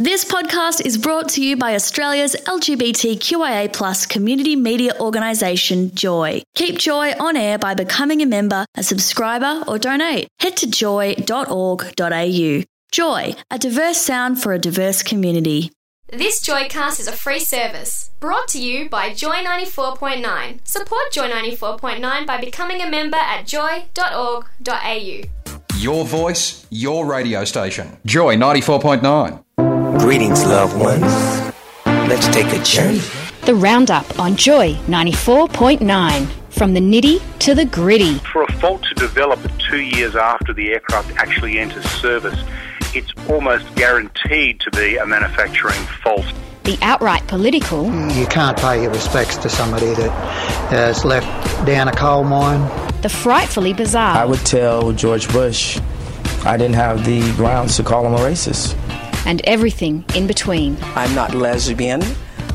This podcast is brought to you by Australia's LGBTQIA plus community media organisation, Joy. Keep Joy on air by becoming a member, a subscriber, or donate. Head to joy.org.au. Joy, a diverse sound for a diverse community. This Joycast is a free service brought to you by Joy 94.9. Support Joy 94.9 by becoming a member at joy.org.au. Your voice, your radio station. Joy 94.9. Greetings, loved ones. Let's take a journey. The Roundup on Joy 94.9. From the nitty to the gritty. For a fault to develop two years after the aircraft actually enters service, it's almost guaranteed to be a manufacturing fault. The outright political. You can't pay your respects to somebody that has left down a coal mine. The frightfully bizarre. I would tell George Bush I didn't have the grounds to call him a racist and everything in between. I'm not lesbian.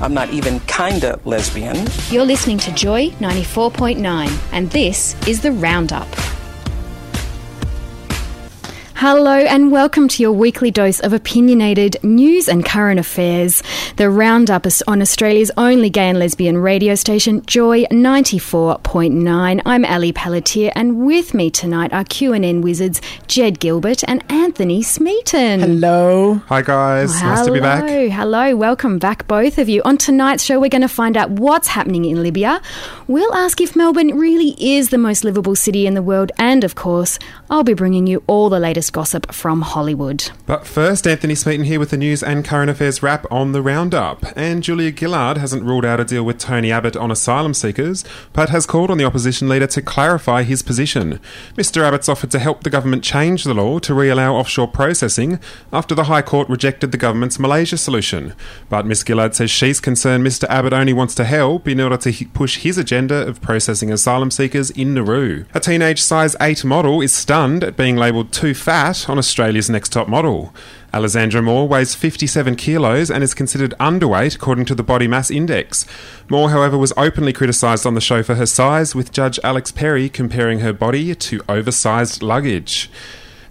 I'm not even kinda lesbian. You're listening to Joy 94.9, and this is the Roundup. Hello and welcome to your weekly dose of opinionated news and current affairs. The roundup is on Australia's only gay and lesbian radio station, Joy 94.9. I'm Ali Pelletier and with me tonight are QNN wizards Jed Gilbert and Anthony Smeaton. Hello. Hi guys. Oh, nice to be back. Hello. Welcome back both of you. On tonight's show we're going to find out what's happening in Libya. We'll ask if Melbourne really is the most livable city in the world and of course, I'll be bringing you all the latest gossip from Hollywood. But first, Anthony Smeaton here with the news and current affairs wrap on the roundup. And Julia Gillard hasn't ruled out a deal with Tony Abbott on asylum seekers, but has called on the opposition leader to clarify his position. Mr. Abbott's offered to help the government change the law to re-allow offshore processing after the High Court rejected the government's Malaysia solution. But Ms. Gillard says she's concerned Mr. Abbott only wants to help in order to push his agenda of processing asylum seekers in Nauru. A teenage size 8 model is stunned at being labelled too fat on Australia's Next Top Model. Alessandra Moore weighs 57 kilos and is considered underweight according to the Body Mass Index. Moore, however, was openly criticised on the show for her size, with Judge Alex Perry comparing her body to oversized luggage.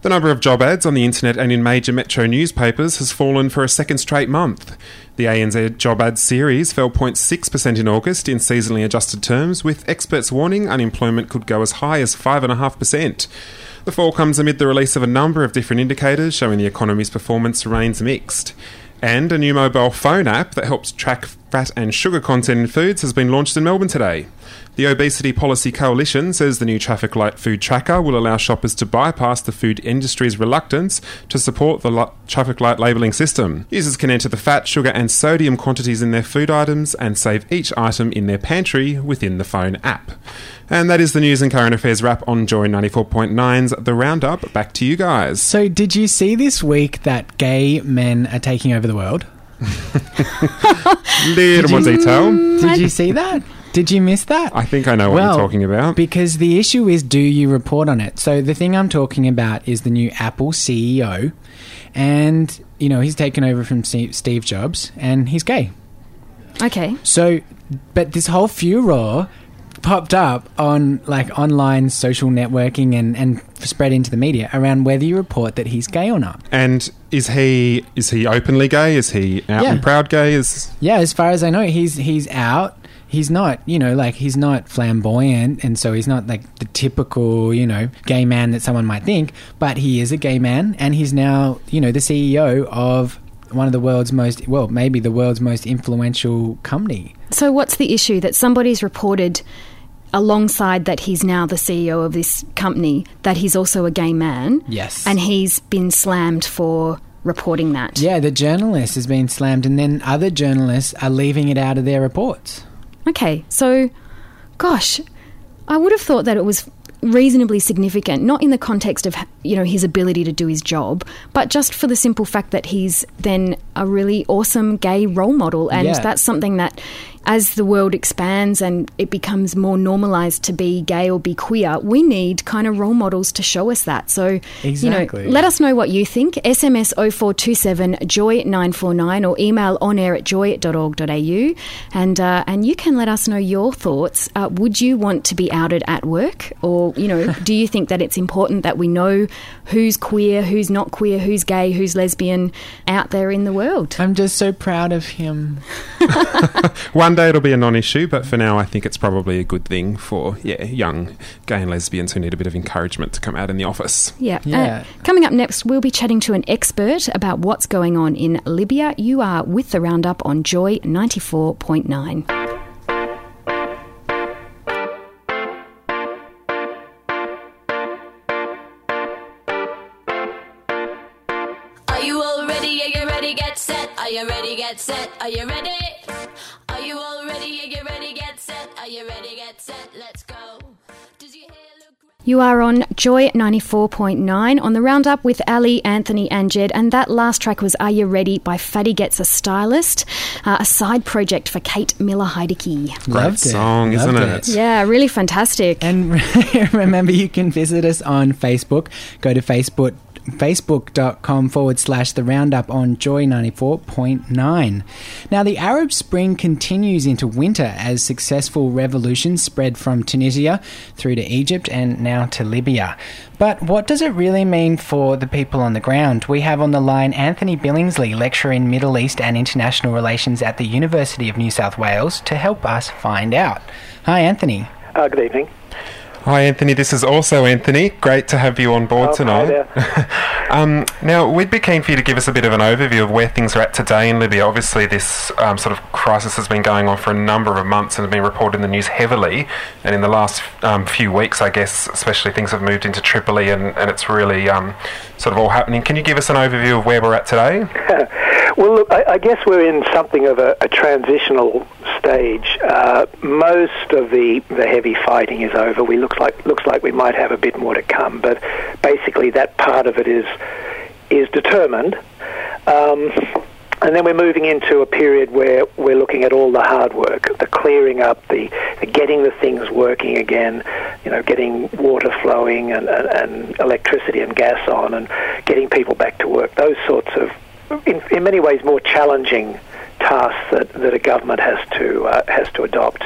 The number of job ads on the internet and in major metro newspapers has fallen for a second straight month. The ANZ job ads series fell 0.6% in August in seasonally adjusted terms, with experts warning unemployment could go as high as 5.5%. The fall comes amid the release of a number of different indicators showing the economy's performance remains mixed. And a new mobile phone app that helps track fat and sugar content in foods has been launched in Melbourne today. The Obesity Policy Coalition says the new traffic light food tracker will allow shoppers to bypass the food industry's reluctance to support the traffic light labelling system. Users can enter the fat, sugar, and sodium quantities in their food items and save each item in their pantry within the phone app. And that is the news and current affairs wrap on Joy 94.9's The Roundup. Back to you guys. So, did you see this week that gay men are taking over the world? Little more detail. Did you see that? Did you miss that? I think I know what well, you're talking about. Because the issue is do you report on it? So the thing I'm talking about is the new Apple CEO. And, you know, he's taken over from Steve Jobs and he's gay. Okay. So, but this whole furor popped up on like online social networking and, and spread into the media around whether you report that he's gay or not. And is he is he openly gay? Is he out Yeah. and proud gay? Is Yeah, as far as I know, he's he's out. He's not, you know, like he's not flamboyant, and so he's not like the typical, you know, gay man that someone might think. But he is a gay man, and he's now, you know, the CEO of one of the world's most, well, maybe the world's most influential company. So, what's the issue that somebody's reported alongside that he's now the CEO of this company that he's also a gay man? Yes. And he's been slammed for reporting that. Yeah, the journalist has been slammed, and then other journalists are leaving it out of their reports. Okay, so, gosh, I would have thought that it was reasonably significant, not in the context of you know his ability to do his job, but just for the simple fact that he's then a really awesome gay role model, and Yeah. that's something that. As the world expands and it becomes more normalized to be gay or be queer, we need kind of role models to show us that. So, Exactly. you know, let us know what you think. SMS 0427 Joy 949 or email on air at joy.org.au. And, uh, and you can let us know your thoughts. Uh, would you want to be outed at work or well, you know, do you think that it's important that we know who's queer, who's not queer, who's gay, who's lesbian out there in the world? I'm just so proud of him. One day it'll be a non-issue, but for now, I think it's probably a good thing for yeah young gay and lesbians who need a bit of encouragement to come out in the office. Yeah. Yeah. Uh, coming up next, we'll be chatting to an expert about what's going on in Libya. You are with the roundup on Joy 94.9. you ready? Get set. Are you ready? Are you all ready? Are you ready? Get set. Are you ready? Get set. Let's go. Does your hair look You are on Joy 94.9 on the roundup with Ali, Anthony, and Jed. And that last track was Are You Ready by Fatty Gets a Stylist, uh, a side project for Kate Miller Heidecke. Great song, isn't Loved it? Yeah, really fantastic. And remember, you can visit us on Facebook. Go to Facebook facebook.com forward slash the roundup on joy 94.9 now the arab spring continues into winter as successful revolutions spread from tunisia through to egypt and now to libya. But what does it really mean for the people on the ground? We have on the line anthony billingsley lecturer in middle east and international relations at the university of new south wales to help us find out. Hi anthony. Uh, good evening. Hi, Anthony. This is also Anthony. Great to have you on board Oh, tonight. um, now, we'd be keen for you to give us a bit of an overview of where things are at today in Libya. Obviously, this um, sort of crisis has been going on for a number of months and has been reported in the news heavily. And in the last um, few weeks, I guess, especially things have moved into Tripoli and, and it's really um, sort of all happening. Can you give us an overview of where we're at today? Well, look, I, I guess we're in something of a, a transitional stage. Uh, most of the, the heavy fighting is over. We look like looks like we might have a bit more to come, but basically that part of it is is determined. Um, and then we're moving into a period where we're looking at all the hard work, the clearing up, the, the getting the things working again, you know, getting water flowing and, and, and electricity and gas on, and getting people back to work. Those sorts of, in, in many ways, more challenging tasks that, that a government has to uh, has to adopt.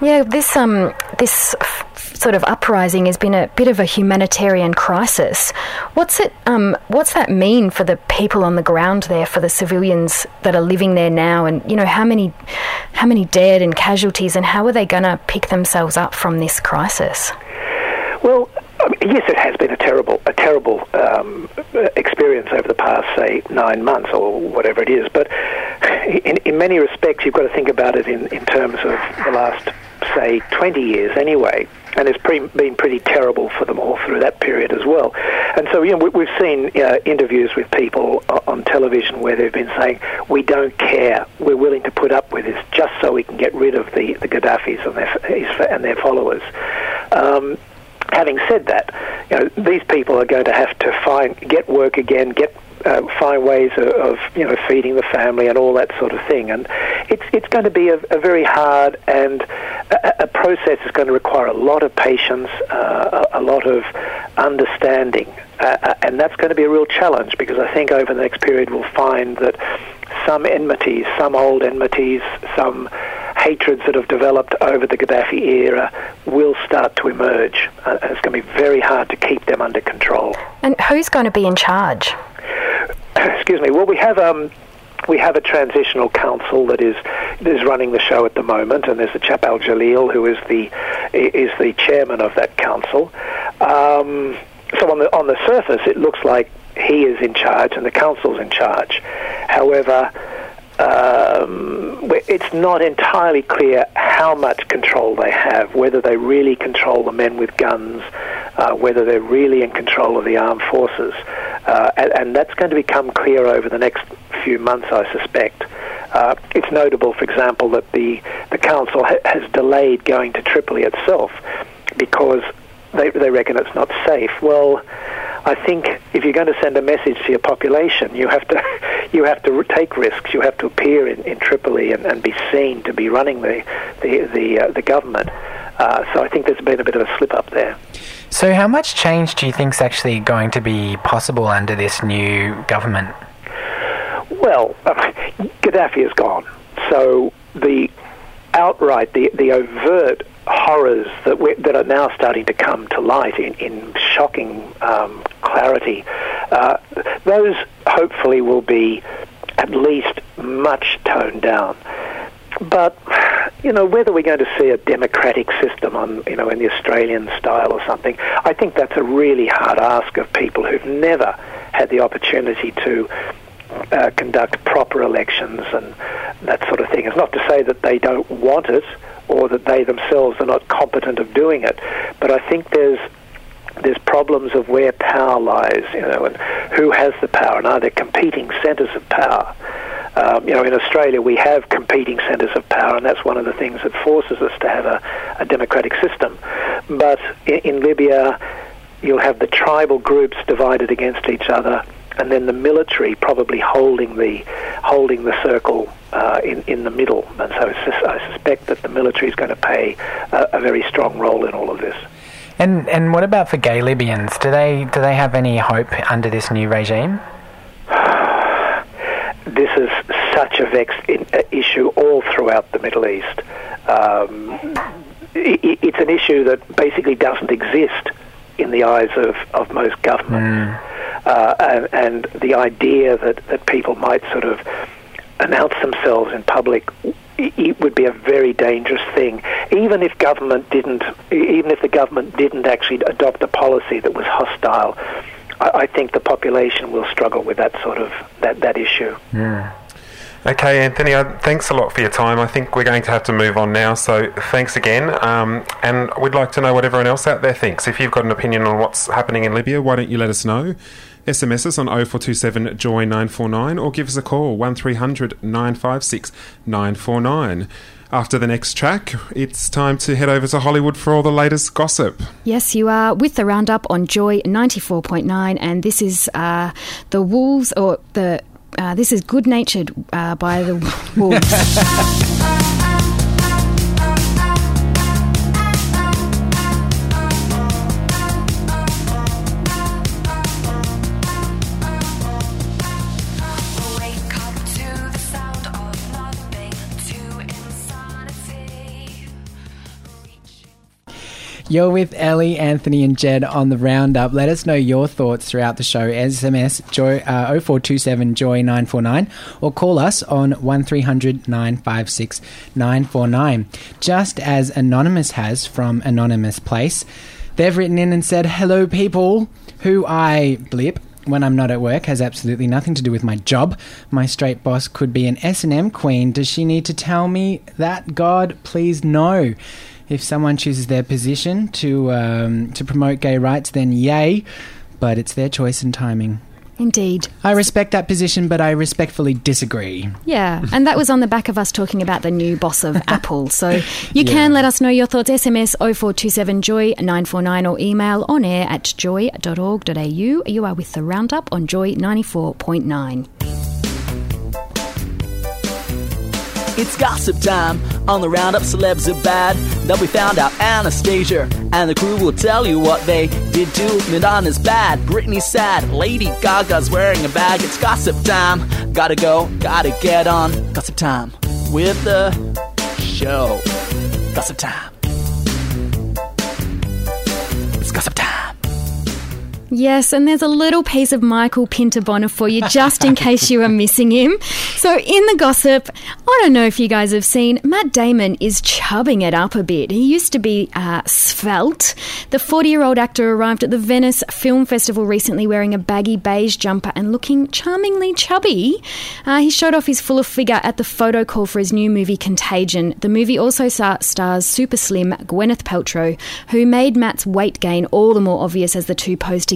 Yeah, this um this f- sort of uprising has been a bit of a humanitarian crisis. What's it um what's that mean for the people on the ground there, for the civilians that are living there now, and you know how many how many dead and casualties, and how are they going to pick themselves up from this crisis? Well, I mean, yes, it has been a terrible, a terrible um, experience over the past, say, nine months or whatever it is. But in, in many respects, you've got to think about it in, in terms of the last, say, 20 years anyway. And it's pre- been pretty terrible for them all through that period as well. And so, you know, we, we've seen interviews with people on television where they've been saying, we don't care, we're willing to put up with this just so we can get rid of the, the Gaddafis and their, and their followers. Um, having said that, you know, these people are going to have to find, get work again, get uh, find ways of, of you know feeding the family and all that sort of thing, and it's it's going to be a, a very hard and a, a process is going to require a lot of patience, uh, a, a lot of understanding, uh, uh, and that's going to be a real challenge because I think over the next period we'll find that some enmities, some old enmities, some hatreds that have developed over the Gaddafi era will start to emerge, uh, and it's going to be very hard to keep them under control. And who's going to be in charge? Excuse me. Well, we have um, we have a transitional council that is is running the show at the moment, and there's a chap Al Jalil who is the is the chairman of that council. Um, so on the on the surface, it looks like he is in charge and the council's in charge. However, um, it's not entirely clear how much control they have, whether they really control the men with guns, uh, whether they're really in control of the armed forces. Uh, and, and, that's going to become clear over the next few months, I suspect. Uh, it's notable, for example, that the, the council ha- has delayed going to Tripoli itself because they, they reckon it's not safe. Well, I think if you're going to send a message to your population, you have to you have to take risks. You have to appear in, in Tripoli and, and be seen to be running the the the, uh, the government. Uh, so I think there's been a bit of a slip up there. So, how much change do you think is actually going to be possible under this new government? Well, Gaddafi is gone, so the outright, the the overt horrors that that are now starting to come to light in, in shocking um, clarity, uh, those hopefully will be at least much toned down. But you know whether we're going to see a democratic system on you know in the Australian style or something, I think that's a really hard ask of people who've never had the opportunity to uh, conduct proper elections and that sort of thing. It's not to say that they don't want it or that they themselves are not competent of doing it, but I think there's there's problems of where power lies, you know, and who has the power, and are there competing centres of power? Um, you know, in Australia we have competing centres of power, and that's one of the things that forces us to have a, a democratic system. But in, in Libya, you'll have the tribal groups divided against each other, and then the military probably holding the holding the circle uh, in in the middle. And so I suspect that the military is going to play a, a very strong role in all of this. And and what about for gay Libyans? Do they do they have any hope under this new regime? This is such a vexed in, uh, issue all throughout the Middle East. Um, it, it's an issue that basically doesn't exist in the eyes of, of most governments. Uh, and, and the idea that, that people might sort of announce themselves in public it would be a very dangerous thing, even if government didn't, even if the government didn't actually adopt a policy that was hostile. I, I think the population will struggle with that sort of that that issue. Yeah. Okay, Anthony, thanks a lot for your time. I think we're going to have to move on now, so thanks again. Um, and we'd like to know what everyone else out there thinks. If you've got an opinion on what's happening in Libya, why don't you let us know? SMS us on 0427 Joy 949 or give us a call 1300 956 949. After the next track, it's time to head over to Hollywood for all the latest gossip. Yes, you are with the roundup on Joy 94.9, and this is uh, the Wolves, or the uh, this is Good Natured uh, by the Wolves. You're with Ellie, Anthony, and Jed on the roundup. Let us know your thoughts throughout the show. SMS Joy uh, 0427 Joy 949 or call us on 1300 956 949. Just as Anonymous has from Anonymous Place, they've written in and said, "Hello, people who I blip." when I'm not at work has absolutely nothing to do with my job. My straight boss could be an S&M queen. Does she need to tell me that? God, please no if someone chooses their position to um, to promote gay rights, then yay, but it's their choice and timing. Indeed. I respect that position, but I respectfully disagree. Yeah, and that was on the back of us talking about the new boss of Apple. So you yeah. can let us know your thoughts. SMS 0427 Joy 949 or email on air at joy.org.au. You are with the Roundup on Joy 94.9. It's gossip time. On the roundup, celebs are bad. That we found out Anastasia and the crew will tell you what they did to Madonna's bad. Britney's sad. Lady Gaga's wearing a bag. It's gossip time. Gotta go, gotta get on. Gossip time with the show. Gossip time. It's gossip time. Yes, and there's a little piece of Michael Pinter for you just in case you are missing him. So, in the gossip, I don't know if you guys have seen, Matt Damon is chubbing it up a bit. He used to be uh, svelte. The 40 year old actor arrived at the Venice Film Festival recently wearing a baggy beige jumper and looking charmingly chubby. Uh, he showed off his fuller figure at the photo call for his new movie Contagion. The movie also stars super slim Gwyneth Paltrow, who made Matt's weight gain all the more obvious as the two posed together.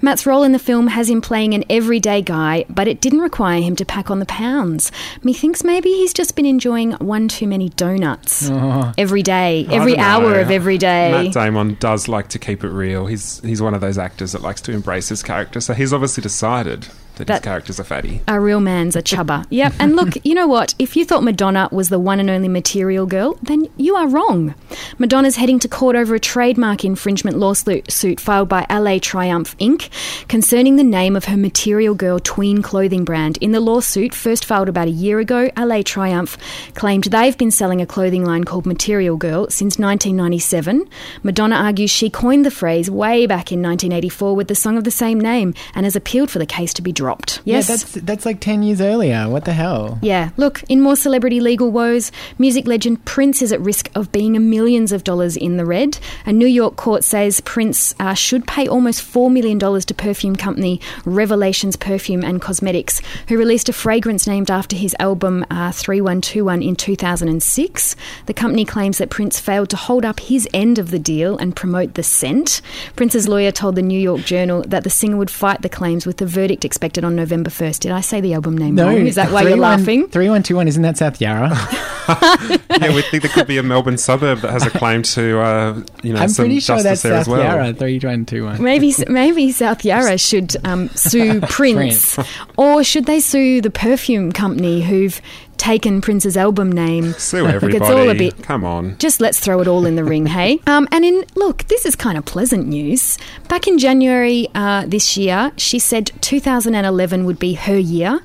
Matt's role in the film has him playing an everyday guy, but it didn't require him to pack on the pounds. Methinks maybe he's just been enjoying one too many donuts oh. every day, every hour know. of every day. Matt Damon does like to keep it real. He's he's one of those actors that likes to embrace his character, so he's obviously decided that, That- his character's a fatty. A real man's a chubber. Yep. And look, you know what? If you thought Madonna was the one and only material girl, then you are wrong. Madonna's heading to court over a trademark infringement lawsuit filed by LA Triumph Inc. concerning the name of her material girl tween clothing brand. In the lawsuit, first filed about a year ago, LA Triumph claimed they've been selling a clothing line called Material Girl since 1997. Madonna argues she coined the phrase way back in 1984 with the song of the same name and has appealed for the case to be dropped. Yes. Yeah, that's that's like ten years earlier. What the hell? Yeah, look, in more celebrity legal woes, music legend Prince is at risk of being millions of dollars in the red. A New York court says Prince uh, should pay almost $4 million to perfume company Revelations Perfume and Cosmetics, who released a fragrance named after his album uh, 3121 in 2006. The company claims that Prince failed to hold up his end of the deal and promote the scent. Prince's lawyer told the New York Journal that the singer would fight the claims with the verdict expected on November 1st. Did I say the album name wrong? Is that why you're laughing? Three one two one. Isn't that South Yarra? yeah, we think there could be a Melbourne suburb that has a claim to, uh, you know, I'm some pretty sure justice that's there South as well. Yarra. Three one two one. Maybe maybe South Yarra should um, sue Prince, Prince. or should they sue the perfume company who've taken Prince's album name? Sue Look, everybody. it's all a bit. Come on. Just let's throw it all in the ring, hey? Um, and in look, this is kind of pleasant news. Back in January uh, this year, she said 2011 would be her year,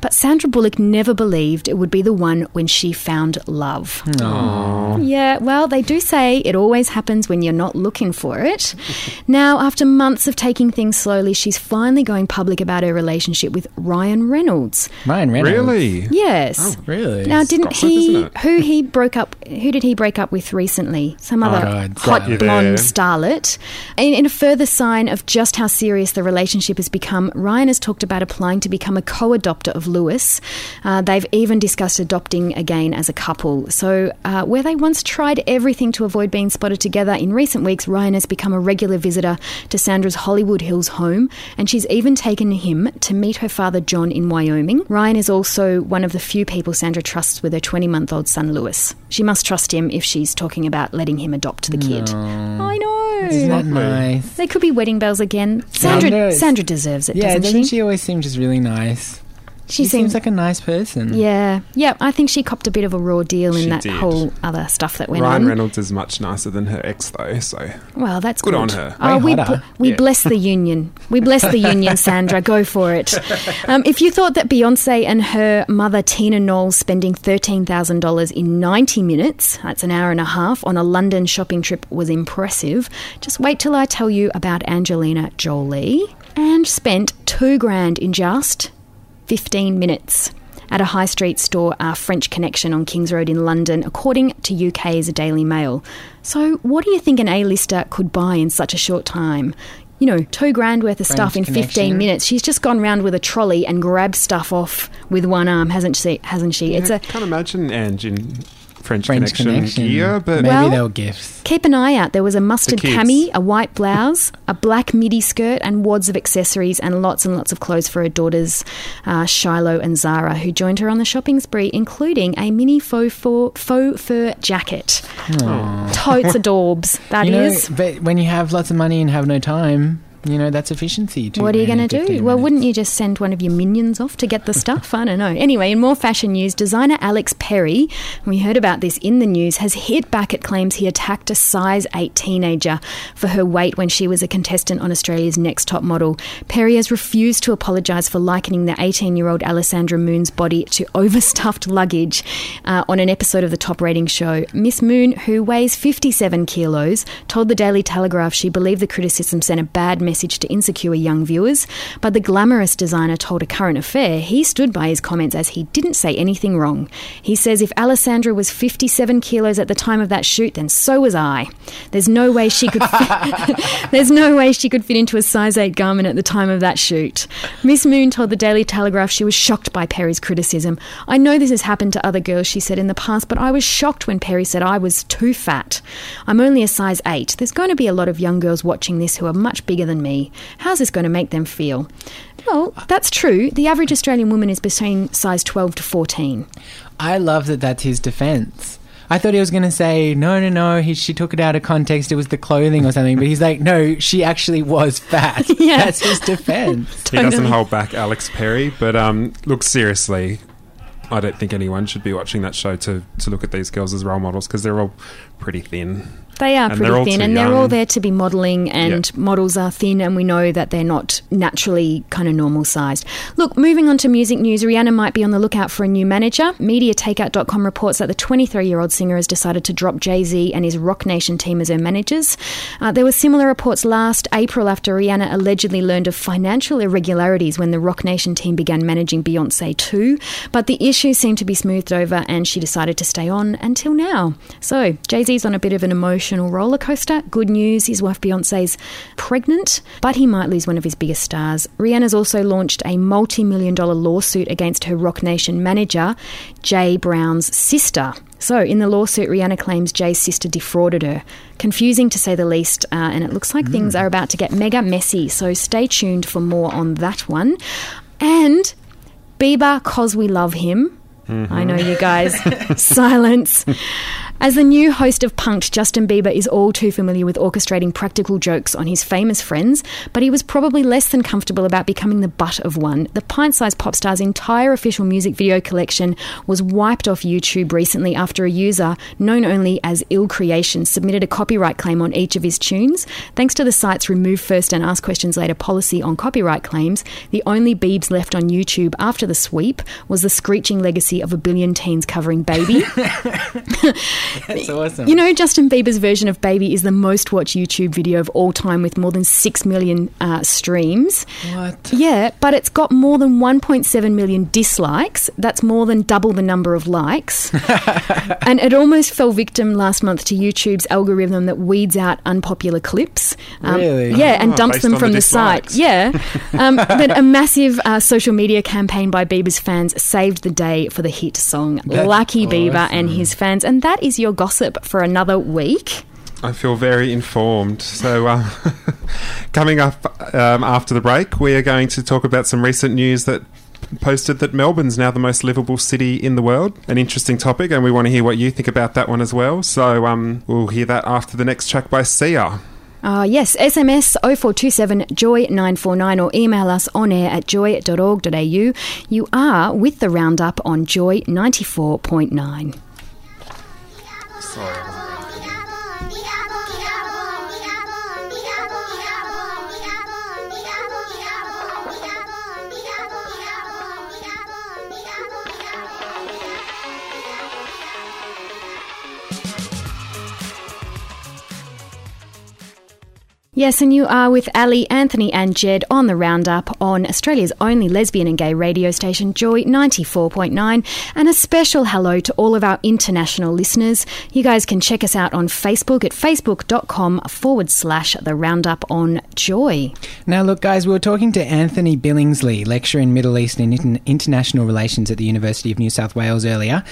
but Sandra Bullock never believed it would be the one when she found love. Yeah, well, they do say it always happens when you're not looking for it. now, after months of taking things slowly, she's finally going public about her relationship with Ryan Reynolds. Ryan Reynolds. Really? Yes. Oh, really? Now, didn't Scotland, he? isn't? Who he broke up? Who did he break up with recently? Some other God, hot got blonde there. starlet. In, in a further sign of just how serious the relationship has become, Ryan has talked about applying to become a co-adopter of Louis. Uh, they've even discussed adopting again as a couple. So, uh, where they once tried everything to avoid being spotted together, in recent weeks, Ryan has become a regular visitor to Sandra's Hollywood Hills home, and she's even taken him to meet her father John in Wyoming. Ryan is also one of the few people Sandra trusts with her 20 month old son Louis. She must trust him if she's talking about letting him adopt the kid. I know. Isn't that nice? They could be wedding bells again. Sandra, Sandra- Sandra deserves it, Yeah, doesn't, doesn't she? she always seem just really nice? She She seems seems- like a nice person. Yeah, yeah. I think she copped a bit of a raw deal in She that did. whole other stuff that went Ryan on. Ryan Reynolds is much nicer than her ex, though. So Well, that's Good good, on her. Oh, Way we hotter. we Yeah. bless the union. We bless the union, Sandra. Go for it. Um, if you thought that Beyonce and her mother Tina Knowles spending thirteen thousand dollars in ninety minutes—that's an hour and a half—on a London shopping trip was impressive, just wait till I tell you about Angelina Jolie and spent two grand in just 15 minutes at a high street store, uh, French Connection on Kings Road in London, according to UK's Daily Mail. So, what do you think an A-lister could buy in such a short time? You know, two grand worth of stuff in French 15 minutes. She's just gone round with a trolley and grabbed stuff off with one arm, hasn't she? Hasn't she? It's I a can't imagine Ange in French, French Connection, connection. gear, but maybe Well- they were gifts. Keep an eye out. There was a mustard cami, a white blouse, a black midi skirt, and wads of accessories, and lots and lots of clothes for her daughters, uh, Shiloh and Zara, who joined her on the shopping spree, including a mini faux fur, faux fur jacket. Totes adorbs, that you know, but when you have lots of money and have no time, you know that's efficiency. What are you going to do? 15 Well, wouldn't you just send one of your minions off to get the stuff? I don't know. Anyway, in more fashion news, designer Alex Perry, we heard about this in the news, has hit back at claims he attacked a size 8 teenager for her weight when she was a contestant on Australia's Next Top Model. Perry has refused to apologise for likening the 18 year old Alessandra Moon's body to overstuffed luggage uh, on an episode of the top rating show. Miss Moon, who weighs 57 kilos, told the Daily Telegraph she believed the criticism sent a bad message to insecure young viewers. But the glamorous designer told a current affair he stood by his comments as he didn't say anything wrong. He says if Alessandra was 57 kilos at the time of that shoot, then so was I. There's no way she could. Fit, there's no way she could fit into a size 8 garment at the time of that shoot. Miss Moon told the Daily Telegraph she was shocked by Perry's criticism. I know this has happened to other girls, she said in the past, but I was shocked when Perry said I was too fat. I'm only a size 8. There's going to be a lot of young girls watching this who are much bigger than me. How's this going to make them feel? Well, that's true. The average Australian woman is between size 12 to 14. I love that that's his defense. I thought he was going to say, no, no, no, he, she took it out of context. It was the clothing or something. But he's like, no, she actually was fat. Yeah. That's his defense. He doesn't hold back Alex Perry, but um, look seriously. I don't think anyone should be watching that show to, to look at these girls as role models because they're all pretty thin. They are And pretty thin, and they're all there to be modelling, and models are thin, and we know that they're not naturally kind of normal sized. Look, moving on to music news, Rihanna might be on the lookout for a new manager. MediaTakeout.com reports that the 23 year old singer has decided to drop Jay Z and his Roc Nation team as her managers. Uh, there were similar reports last April after Rihanna allegedly learned of financial irregularities when the Roc Nation team began managing Beyonce too, but the issues seemed to be smoothed over, and she decided to stay on until now. So, Jay Z's on a bit of an emotional roller coaster. Good news, his wife Beyonce's pregnant, but he might lose one of his biggest stars. Rihanna's also launched a multi million dollar lawsuit against her Roc Nation manager, Jay Brown's sister. So, in the lawsuit, Rihanna claims Jay's sister defrauded her. Confusing to say the least, uh, and it looks like things are about to get mega messy. So, stay tuned for more on that one. And Bieber, cause we love him. I know you guys. Silence. As the new host of Punk'd, Justin Bieber is all too familiar with orchestrating practical jokes on his famous friends, but he was probably less than comfortable about becoming the butt of one. The pint sized pop star's entire official music video collection was wiped off YouTube recently after a user, known only as Ill Creation, submitted a copyright claim on each of his tunes. Thanks to the site's remove first and ask questions later policy on copyright claims, the only Biebs left on YouTube after the sweep was the screeching legacy of a billion teens covering Baby. That's awesome. You know, Justin Bieber's version of Baby is the most watched YouTube video of all time with more than 6 million uh, streams. What? Yeah, but it's got more than 1.7 million dislikes. That's more than double the number of likes. and it almost fell victim last month to YouTube's algorithm that weeds out unpopular clips. Really? Yeah, and Oh, dumps them from the the, site. Yeah. Um, but a massive uh, social media campaign by Bieber's fans saved the day for the hit song That's Lucky Bieber and his fans. And that is your gossip for another week. I feel very informed. So, uh, coming up um, after the break, we are going to talk about some recent news that posted that Melbourne's now the most livable city in the world. An interesting topic, and we want to hear what you think about that one as well. So, um, we'll hear that after the next track by Sia. Uh, yes, SMS 0427 Joy 949 or email us on air at joy.org.au. You are with the roundup on Joy 94.9. Sorry, Yes, and you are with Ali, Anthony, and Jed on the roundup on Australia's only lesbian and gay radio station, Joy 94.9. And a special hello to all of our international listeners. You guys can check us out on Facebook at facebook.com forward slash the roundup on Joy. Now, look, guys, we were talking to Anthony Billingsley, lecturer in Middle East and Inter- International Relations at the University of New South Wales earlier,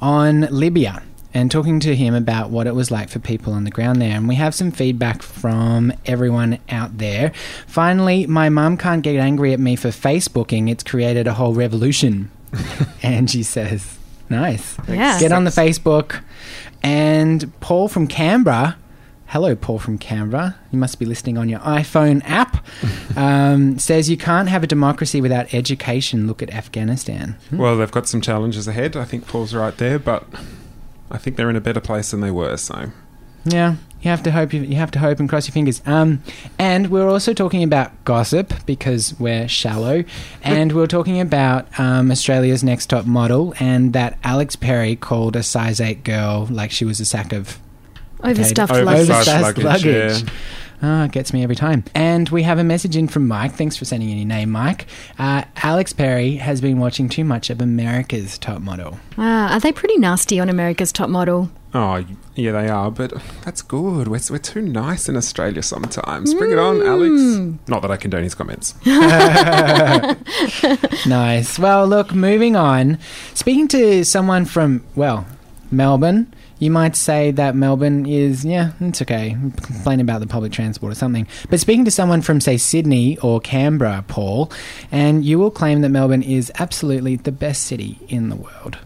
on Libya. And talking to him about what it was like for people on the ground there. And we have some feedback from everyone out there. Finally, my mum can't get angry at me for Facebooking. It's created a whole revolution. Angie says, nice. Yeah. Get on the Facebook. And Paul from Canberra Hello, Paul from Canberra. You must be listening on your iPhone app. Um, says you can't have a democracy without education. Look at Afghanistan. Well, they've got some challenges ahead. I think Paul's right there, but I think they're in a better place than they were, so. Yeah, you have to hope. You, you have to hope and cross your fingers. Um, and we're also talking about gossip because we're shallow, and we're talking about um, Australia's next top model, and that Alex Perry called a size eight girl like she was a sack of Overstuffed potato- luggage. Overstuffed Luggage, luggage. yeah. Ah, it gets me every time. And we have a message in from Mike. Thanks for sending in your name, Mike. Uh, Alex Perry has been watching too much of America's Top Model. Ah, are they pretty nasty on America's Top Model? Oh, yeah, they are, but that's good. We're, we're too nice in Australia sometimes. Bring it on, Alex. Not that I condone his comments. nice. Well, look, moving on. Speaking to someone from, well, Melbourne, you might say that Melbourne is, yeah, it's okay. Complain about the public transport or something. But speaking to someone from, say, Sydney or Canberra, Paul, and you will claim that Melbourne is absolutely the best city in the world.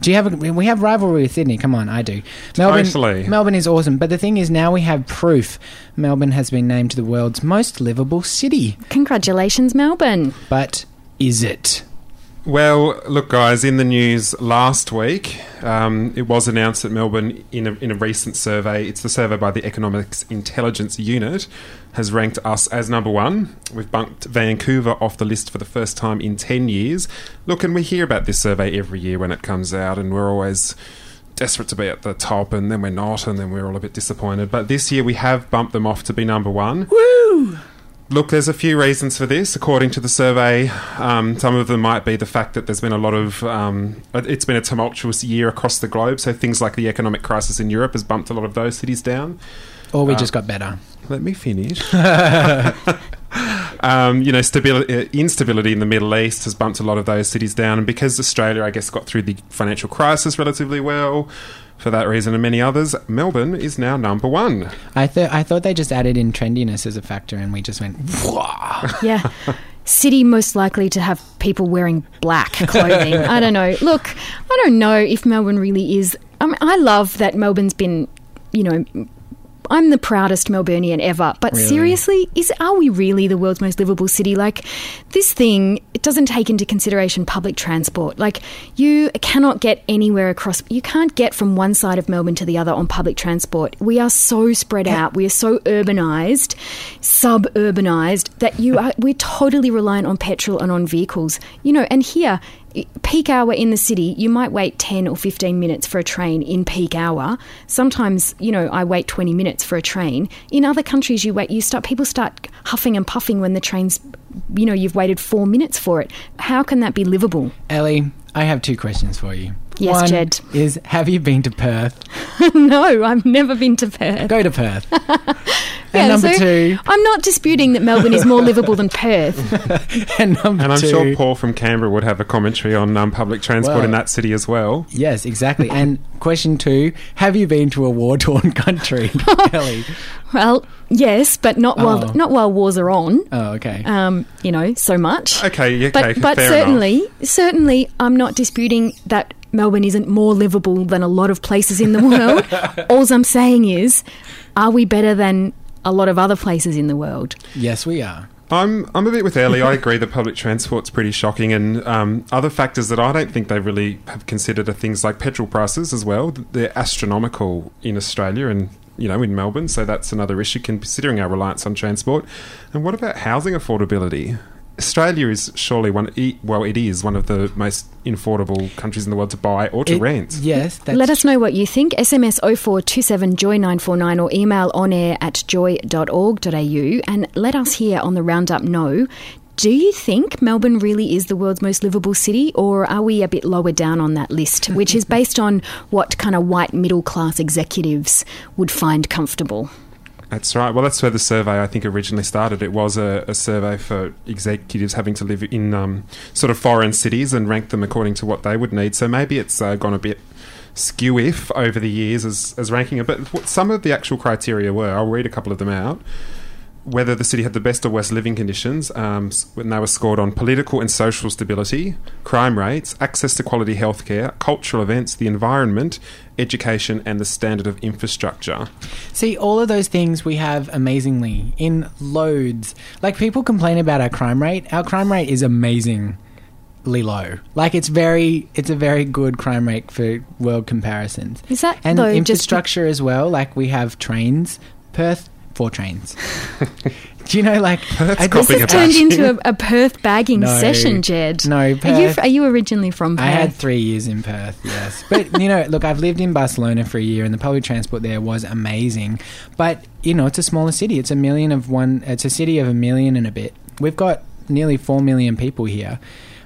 Do you have a, we have rivalry with Sydney? Come on, I do. Melbourne, Totally. Melbourne is awesome, but the thing is, now we have proof. Melbourne has been named the world's most livable city. Congratulations, Melbourne. But is it? Well, look, guys, in the news last week, um, it was announced that Melbourne, in a, in a recent survey, it's the survey by the Economics Intelligence Unit, has ranked us as number one. We've bumped Vancouver off the list for the first time in 10 years. Look, and we hear about this survey every year when it comes out, and we're always desperate to be at the top, and then we're not, and then we're all a bit disappointed. But this year we have bumped them off to be number one. Woo! Look, there's a few reasons for this. According to the survey, um, some of them might be the fact that there's been a lot of. Um, it's been a tumultuous year across the globe, so things like the economic crisis in Europe has bumped a lot of those cities down. Or we Uh, just got better. Let me finish. um, you know, stability, uh, instability in the Middle East has bumped a lot of those cities down, and because Australia, I guess, got through the financial crisis relatively well, for that reason and many others, Melbourne is now number one. I thought I thought they just added in trendiness as a factor, and we just went. Wah! Yeah. City most likely to have people wearing black clothing. I don't know. Look, I don't know if Melbourne really is. I, mean, I love that Melbourne's been, you know, I'm the proudest Melburnian ever. But Really? seriously, is are we really the world's most livable city? Like this thing, it doesn't take into consideration public transport. Like you cannot get anywhere across. You can't get from one side of Melbourne to the other on public transport. We are so spread out. We are so urbanized, suburbanized that you are. We're totally reliant on petrol and on vehicles. You know, and here peak hour in the city, you might wait 10 or 15 minutes for a train in peak hour. Sometimes, you know, I wait 20 minutes for a train. In other countries, you wait, you start, people start huffing and puffing when the train's, you know, you've waited four minutes for it. How can that be livable? Ellie, I have two questions for you. Yes, One Jed. Is have you been to Perth? no, I've never been to Perth. Go to Perth. Yeah, and number so two, I'm not disputing that Melbourne is more livable than Perth. and number And I'm two. sure Paul from Canberra would have a commentary on um, public transport Well- in that city as well. Yes, exactly. And question two: Have you been to a war-torn country, Ellie? Well, yes, but not while Oh. not while wars are on. Oh, okay. Um, you know, so much. Okay, yeah, but okay, but fair certainly, certainly, I'm not disputing that Melbourne isn't more livable than a lot of places in the world. All I'm saying is, are we better than a lot of other places in the world? Yes, we are. I'm I'm a bit with Ellie. I agree that public transport's pretty shocking, and um, other factors that I don't think they really have considered are things like petrol prices as well. They're astronomical in Australia and you know in Melbourne, so that's another issue considering our reliance on transport. And what about housing affordability? Australia is surely one. e- Well, it is one of the most affordable countries in the world to buy or to It- rent. Yes, that's Let us know what you think. SMS 0427 Joy 949 or email on air at joy.org.au and let us here on the Roundup know. Do you think Melbourne really is the world's most livable city, or are we a bit lower down on that list, which is based on what kind of white middle class executives would find comfortable? That's right. Well, that's where the survey I think originally started. It was a, a survey for executives having to live in um, sort of foreign cities and rank them according to what they would need. So maybe it's uh, gone a bit skew if over the years as, as ranking it. But what some of the actual criteria were, I'll read a couple of them out. Whether the city had the best or worst living conditions, um, when they were scored on political and social stability, crime rates, access to quality healthcare, cultural events, the environment, education, and the standard of infrastructure. See, all of those things we have amazingly in loads. Like people complain about our crime rate. Our crime rate is amazingly low. Like it's very, it's a very good crime rate for world comparisons. Is that and though just infrastructure as well? Like we have trains. Perth, four trains. Do you know, like I This has turned into a, a Perth bagging No. session, Jed. No, Are you, are you originally from Perth? I had three years in Perth, yes. But, you know, look, I've lived in Barcelona for a year and the public transport there was amazing. But, you know, it's a smaller city. It's a million of one, it's a city of a million and a bit. We've got nearly four million people here.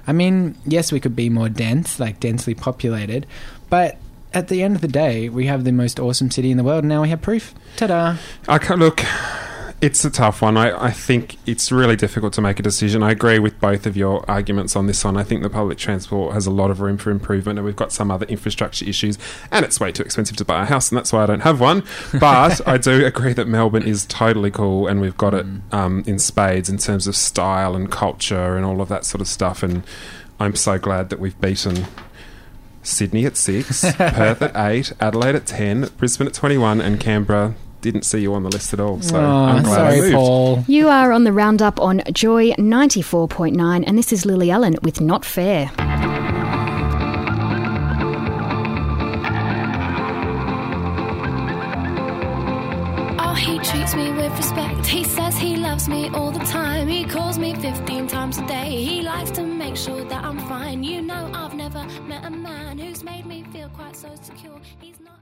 I mean, yes, we could be more dense, like densely populated, but at the end of the day, we have the most awesome city in the world and now we have proof. Ta da! I look. It's a tough one. I, I think it's really difficult to make a decision. I agree with both of your arguments on this one. I think the public transport has a lot of room for improvement, and we've got some other infrastructure issues, and it's way too expensive to buy a house, and that's why I don't have one. But I do agree that Melbourne is totally cool, and we've got it um, in spades in terms of style and culture and all of that sort of stuff. And I'm so glad that we've beaten Sydney at 6, Perth at 8, Adelaide at 10, Brisbane at 21, and Canberra didn't see you on the list at all. So Oh, I'm glad I sorry, moved. Paul. You are on the roundup on Joy 94.9, and this is Lily Allen with Not Fair. Treats me with respect. He says he loves me all the time. He calls me 15 times a day. He likes to make sure that I'm fine. You know, I've never met a man who's made me feel quite so secure. He's not.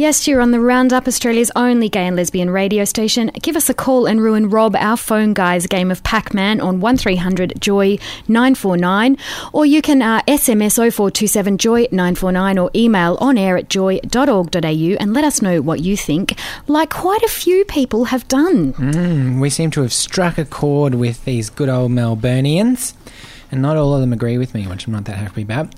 Yes, you're on the Roundup, Australia's only gay and lesbian radio station. Give us a call and ruin Rob, our phone guy's game of Pac Man on 1300 Joy 949. Or you can uh, SMS 0427 Joy 949 or email on air at joy.org.au and let us know what you think, like quite a few people have done. Mm, we seem to have struck a chord with these good old Melburnians, and not all of them agree with me, which I'm not that happy about.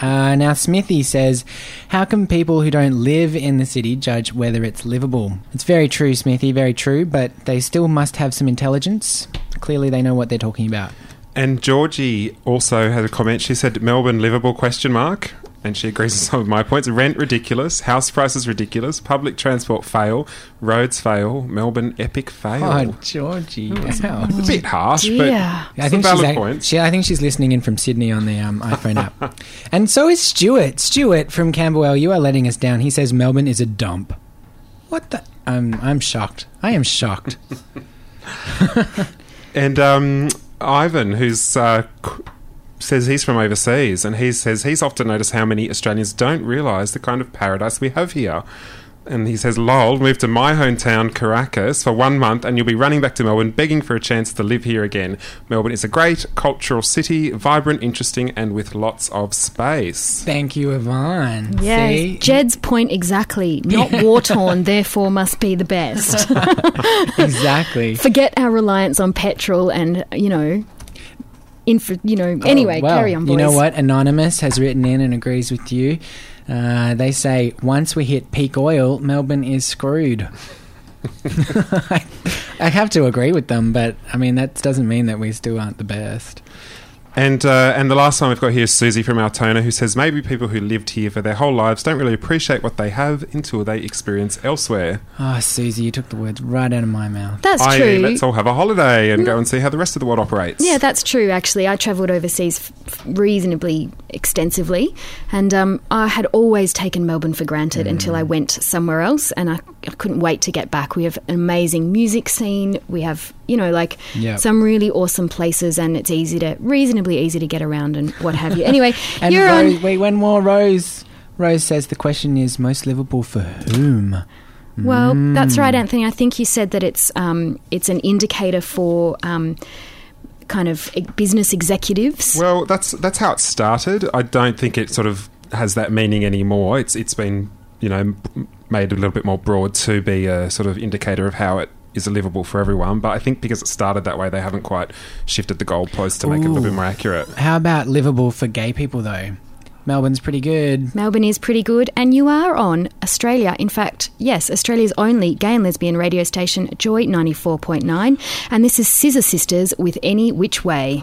Uh, now, Smithy says, How can people who don't live in the city judge whether it's livable? It's very true, Smithy, very true, but they still must have some intelligence. Clearly, they know what they're talking about. And Georgie also had a comment. She said, Melbourne livable question mark. And she agrees with some of my points. Rent ridiculous, house prices ridiculous, public transport fail, roads fail, Melbourne epic fail. Oh, Georgie. Wow. It's a bit harsh, but dear. it's I think valid she's ac- point. She, I think she's listening in from Sydney on the um, iPhone app, and so is Stuart. Stuart from Camberwell, you are letting us down. He says Melbourne is a dump. What the? I'm I'm shocked. I am shocked. And um, Ivan, who's uh, c- says he's from overseas, and he says he's often noticed how many Australians don't realise the kind of paradise we have here. And he says, "Lol, move to my hometown, Caracas, for one month, and you'll be running back to Melbourne, begging for a chance to live here again. Melbourne is a great cultural city, vibrant, interesting, and with lots of space." Thank you, Yvonne. Yes, See? Jed's point exactly. Not war torn, therefore must be the best. exactly. Forget our reliance on petrol and, you know, infra, you know. Anyway, Oh, well, carry on, boys. You know what? Anonymous has written in and agrees with you. Uh, they say once we hit peak oil, Melbourne is screwed. I, I have to agree with them, but I mean that doesn't mean that we still aren't the best. And uh, and the last one we've got here is Susie from Altona, who says maybe people who lived here for their whole lives don't really appreciate what they have until they experience elsewhere. Oh, Susie, you took the words right out of my mouth. That's i.e., true. let's all have a holiday and go and see how the rest of the world operates. Yeah, that's true. Actually, I travelled overseas f- f- reasonably extensively, and um, I had always taken Melbourne for granted until I went somewhere else, and I, I couldn't wait to get back. We have an amazing music scene. We have, you know, like Yep. some really awesome places, and it's easy to reasonably easy to get around and what have you. Anyway, And you're Rose, on. wait, one more. Rose. Rose says the question is most livable for whom? Well, that's Mm. right, Anthony. I think you said that it's um, it's an indicator for um, kind of e- business executives. Well, that's that's how it started. I don't think it sort of has that meaning anymore. It's it's been you know made a little bit more broad to be a sort of indicator of how it is a livable for everyone. But I think because it started that way, they haven't quite shifted the goalposts to make it a little bit more accurate. How about livable for gay people though? Melbourne's pretty good. Melbourne is pretty good, and you are on Australia. In fact, yes, Australia's only gay and lesbian radio station, Joy 94.9. And this is Scissor Sisters with Any Which Way.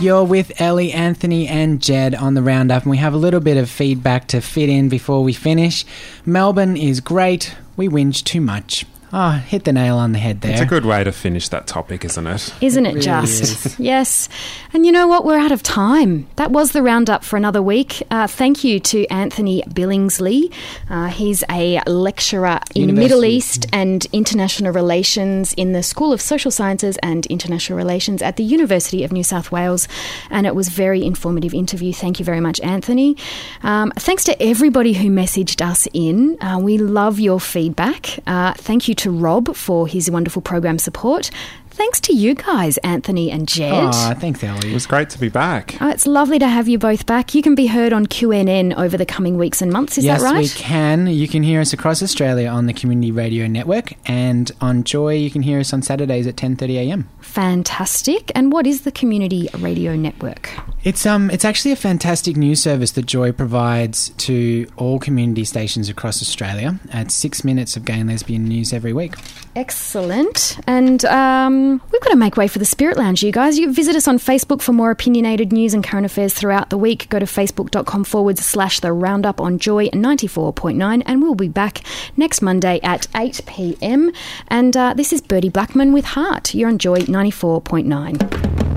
You're with Ellie, Anthony, and Jed on the roundup, and we have a little bit of feedback to fit in before we finish. Melbourne is great. We whinge too much. Oh, hit the nail on the head there. It's a good way to finish that topic, isn't it? Isn't it really just? is. Yes. And you know what? We're out of time. That was the roundup for another week. Uh, thank you to Anthony Billingsley. Uh, he's a lecturer in University. Middle East and International Relations in the School of Social Sciences and International Relations at the University of New South Wales. And it was a very informative interview. Thank you very much, Anthony. Um, thanks to everybody who messaged us in. Uh, we love your feedback. Uh, thank you to Rob for his wonderful program support. Thanks to you guys, Anthony and Jed. Aw, thanks, Ellie. It was great to be back. Oh, it's lovely to have you both back. You can be heard on QNN over the coming weeks and months. Is yes, that right? Yes, we can. You can hear us across Australia on the Community Radio Network, and on Joy, you can hear us on Saturdays at 10:30 a.m. Fantastic. And what is the Community Radio Network? It's um, it's actually a fantastic news service that Joy provides to all community stations across Australia. It's six minutes of gay and lesbian news every week. Excellent. And um, we've got to make way for the Spirit Lounge, you guys. You visit us on Facebook for more opinionated news and current affairs throughout the week. Go to facebook.com forward slash the roundup on Joy 94.9, and we'll be back next Monday at 8 pm. And uh, this is Bertie Blackman with Heart. You're on Joy 94.9.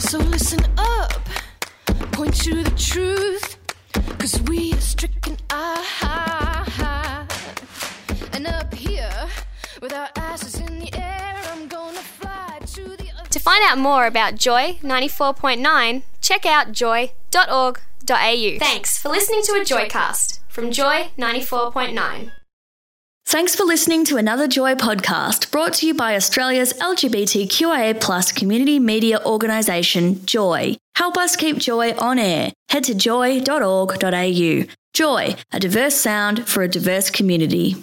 So listen up, point to the truth, cause we are stricken ah, To find out more about Joy 94.9, check out joy.org.au. Thanks for listening to a Joycast from Joy 94.9. Thanks for listening to another Joy podcast brought to you by Australia's LGBTQIA plus community media organisation, Joy. Help us keep Joy on air. Head to joy.org.au. Joy, a diverse sound for a diverse community.